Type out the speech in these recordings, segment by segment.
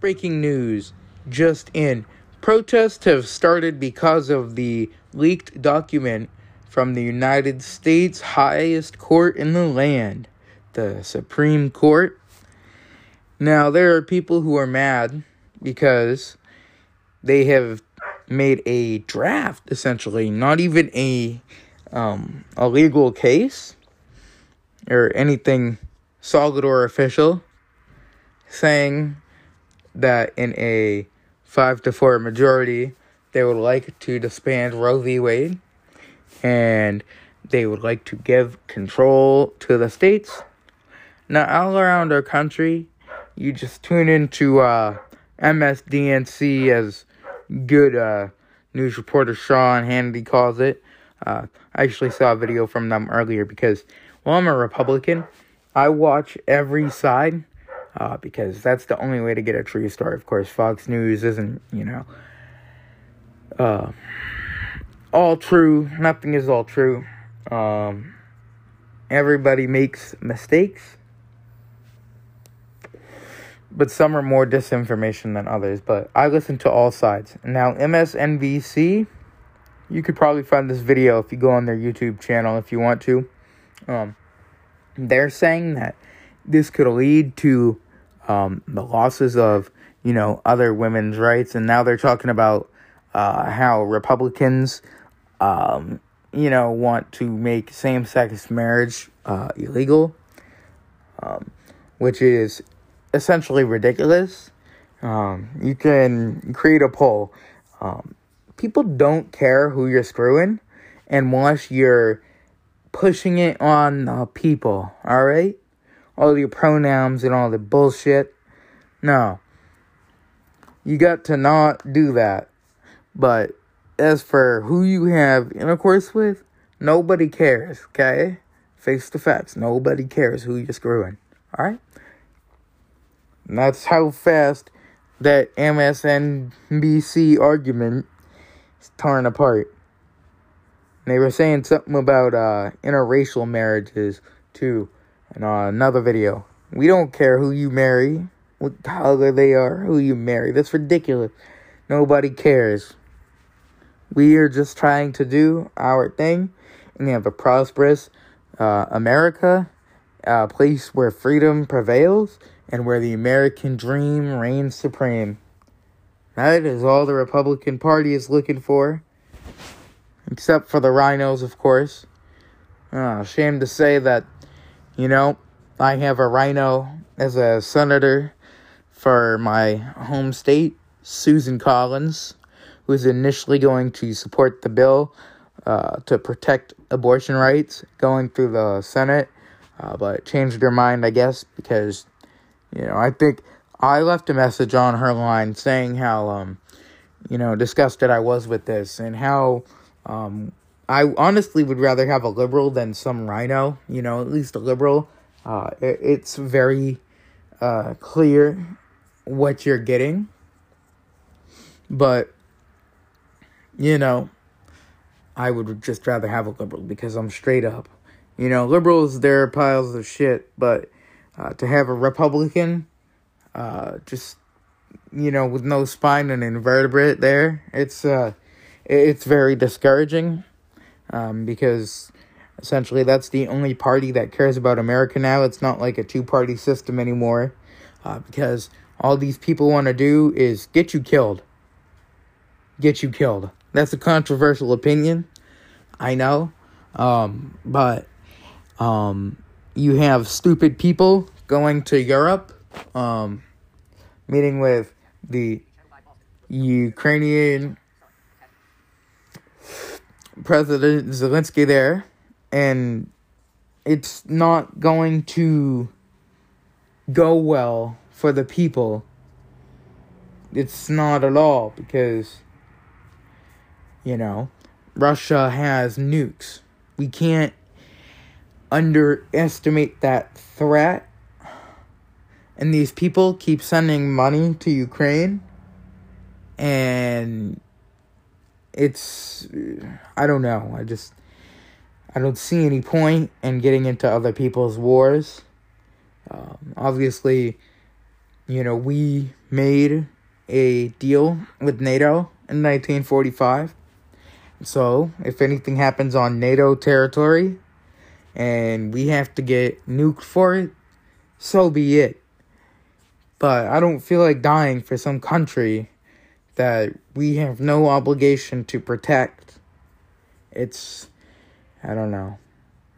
Breaking news just in. Protests have started because of the leaked document from the United States highest court in the land, the Supreme Court. Now, there are people who are mad because they have made a draft, essentially, not even a um, a legal case or anything solid or official, saying that in a five to four majority, they would like to disband Roe v. Wade, and they would like to give control to the states. Now, all around our country, you just tune into uh, MSDNC, as good uh, news reporter Sean Hannity calls it. Uh, I actually saw a video from them earlier because, well, I'm a Republican, I watch every side uh, because that's the only way to get a true story. Of course, Fox News isn't, you know, uh, all true. Nothing is all true. Um, everybody makes mistakes, but some are more disinformation than others. But I listen to all sides. Now, MSNBC, you could probably find this video if you go on their YouTube channel if you want to. Um, they're saying that this could lead to um, the losses of you know other women's rights, and now they're talking about uh, how Republicans, um, you know, want to make same-sex marriage uh, illegal, um, which is essentially ridiculous. Um, you can create a poll. Um, people don't care who you're screwing unless you're pushing it on the people, alright? All your pronouns and all the bullshit. No. You got to not do that. But as for who you have intercourse with, nobody cares, okay? Face the facts. Nobody cares who you're screwing, alright? And that's how fast that MSNBC argument is torn apart. They were saying something about uh, interracial marriages too in uh, another video. We don't care who you marry, what color they are, who you marry. That's ridiculous. Nobody cares. We are just trying to do our thing and have a prosperous uh, America, a place where freedom prevails and where the American dream reigns supreme. That is all the Republican Party is looking for except for the rhinos, of course. Uh, shame to say that, you know, I have a rhino as a senator for my home state, Susan Collins, who is initially going to support the bill uh, to protect abortion rights going through the Senate, uh, but changed her mind, I guess, because, you know, I think I left a message on her line saying how, um, you know, disgusted I was with this and how um, I honestly would rather have a liberal than some rhino, you know, at least a liberal. Uh, it, it's very uh, clear what you're getting. But, you know, I would just rather have a liberal because I'm straight up. You know, liberals, they're piles of shit, but uh, to have a Republican, uh, just, you know, with no spine and invertebrate there, it's, uh, it's very discouraging um, because essentially that's the only party that cares about America now. It's not like a two party system anymore uh, because all these people want to do is get you killed. Get you killed. That's a controversial opinion. I know. Um, but um, you have stupid people going to Europe, um, meeting with the Ukrainian President Zelensky there, and it's not going to go well for the people. It's not at all because, you know, Russia has nukes. We can't underestimate that threat. And these people keep sending money to Ukraine. And it's I don't know. I just I don't see any point in getting into other people's wars. Um, obviously, you know, we made a deal with NATO in 1945. So, if anything happens on NATO territory and we have to get nuked for it, so be it. But I don't feel like dying for some country that we have no obligation to protect. It's, I don't know.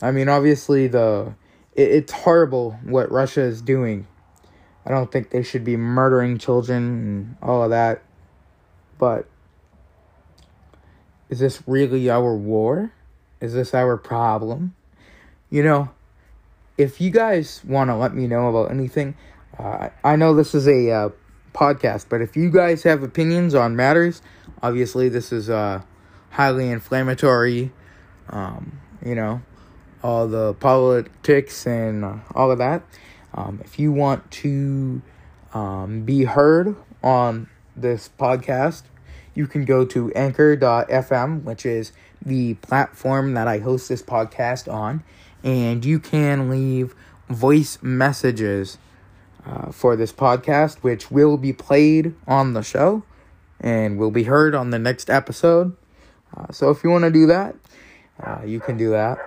I mean, obviously, the it, it's horrible what Russia is doing. I don't think they should be murdering children and all of that. But is this really our war? Is this our problem? You know, if you guys want to let me know about anything, uh, I know this is a uh, podcast, but if you guys have opinions on matters, obviously this is uh, highly inflammatory. Um, you know, all the politics and uh, all of that. Um, if you want to um, be heard on this podcast, you can go to anchor.fm, which is the platform that I host this podcast on, and you can leave voice messages uh, for this podcast, which will be played on the show and will be heard on the next episode. Uh, so if you want to do that, uh, you can do that.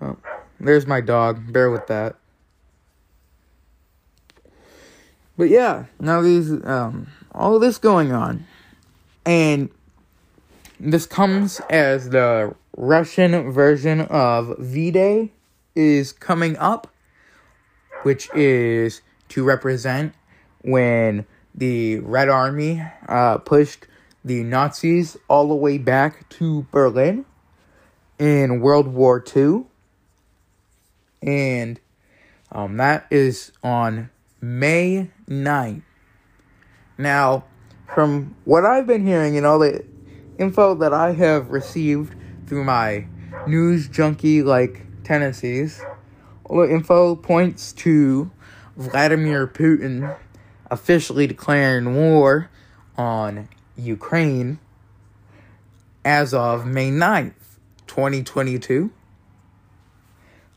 Oh, there's my dog. Bear with that. But yeah, now these um, all this going on, and this comes as the Russian version of V Day is coming up, which is to represent when the Red Army uh, pushed the Nazis all the way back to Berlin in World War II. And um, that is on May 9th. Now, from what I've been hearing and all the info that I have received through my news junkie like tendencies, all the info points to Vladimir Putin officially declaring war on Ukraine as of May 9th, 2022.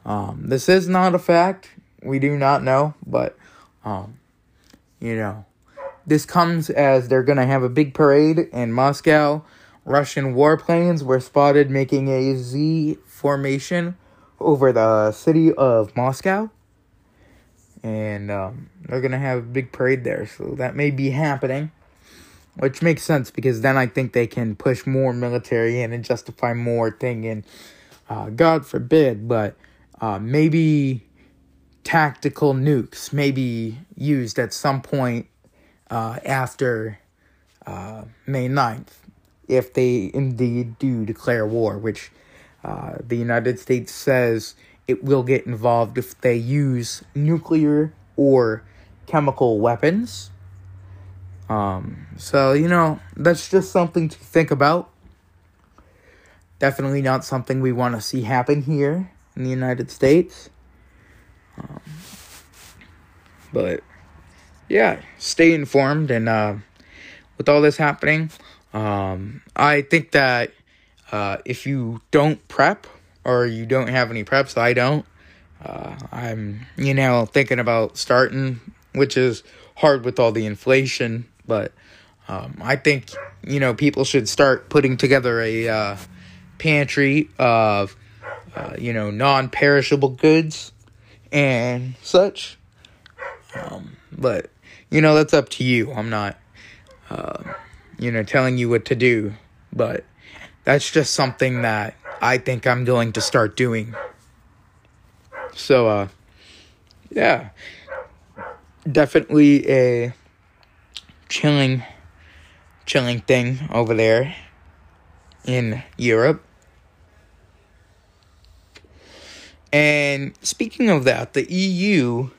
Um, this is not a fact. We do not know, but, um, you know, this comes as they're going to have a big parade in Moscow. Russian warplanes were spotted making a Z formation over the city of Moscow. And um, they're going to have a big parade there. So that may be happening. Which makes sense because then I think they can push more military in and justify more thing. And uh, God forbid, but uh, maybe tactical nukes may be used at some point uh, after uh, May 9th, if they indeed do declare war, which uh, the United States says it will get involved if they use nuclear or chemical weapons. Um, so, you know, that's just something to think about. Definitely not something we want to see happen here in the United States. Um, but yeah, stay informed. And uh, with all this happening, um, I think that uh, if you don't prep or you don't have any preps, I don't. Uh, I'm, you know, thinking about starting, which is hard with all the inflation, but um, I think, you know, people should start putting together a uh, pantry of uh, you know, non perishable goods and such. Um, but, you know, that's up to you. I'm not, uh, you know, telling you what to do. But that's just something that I think I'm going to start doing. So, uh, yeah. Definitely a chilling, chilling thing over there in Europe. And speaking of that, the EU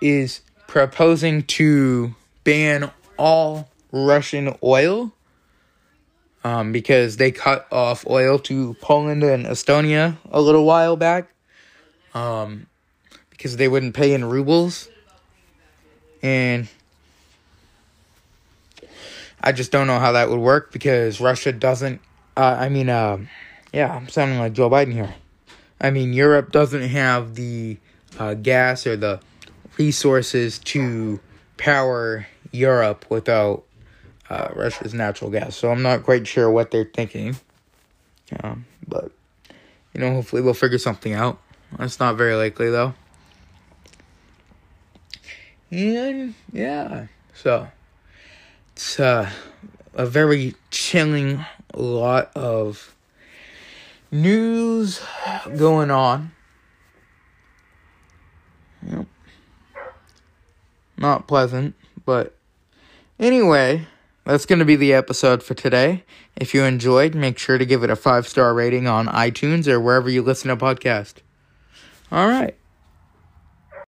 is proposing to ban all Russian oil um, because they cut off oil to Poland and Estonia a little while back um, because they wouldn't pay in rubles. And I just don't know how that would work because Russia doesn't. Uh, I mean, uh, yeah, I'm sounding like Joe Biden here. I mean, Europe doesn't have the uh, gas or the resources to power Europe without uh, Russia's natural gas. So I'm not quite sure what they're thinking. Um, but, you know, hopefully we'll figure something out. That's not very likely, though. And, yeah. So, it's uh, a very chilling lot of news going on. Yep. Not pleasant, but anyway, that's going to be the episode for today. If you enjoyed, make sure to give it a five star rating on iTunes or wherever you listen to podcasts. All right.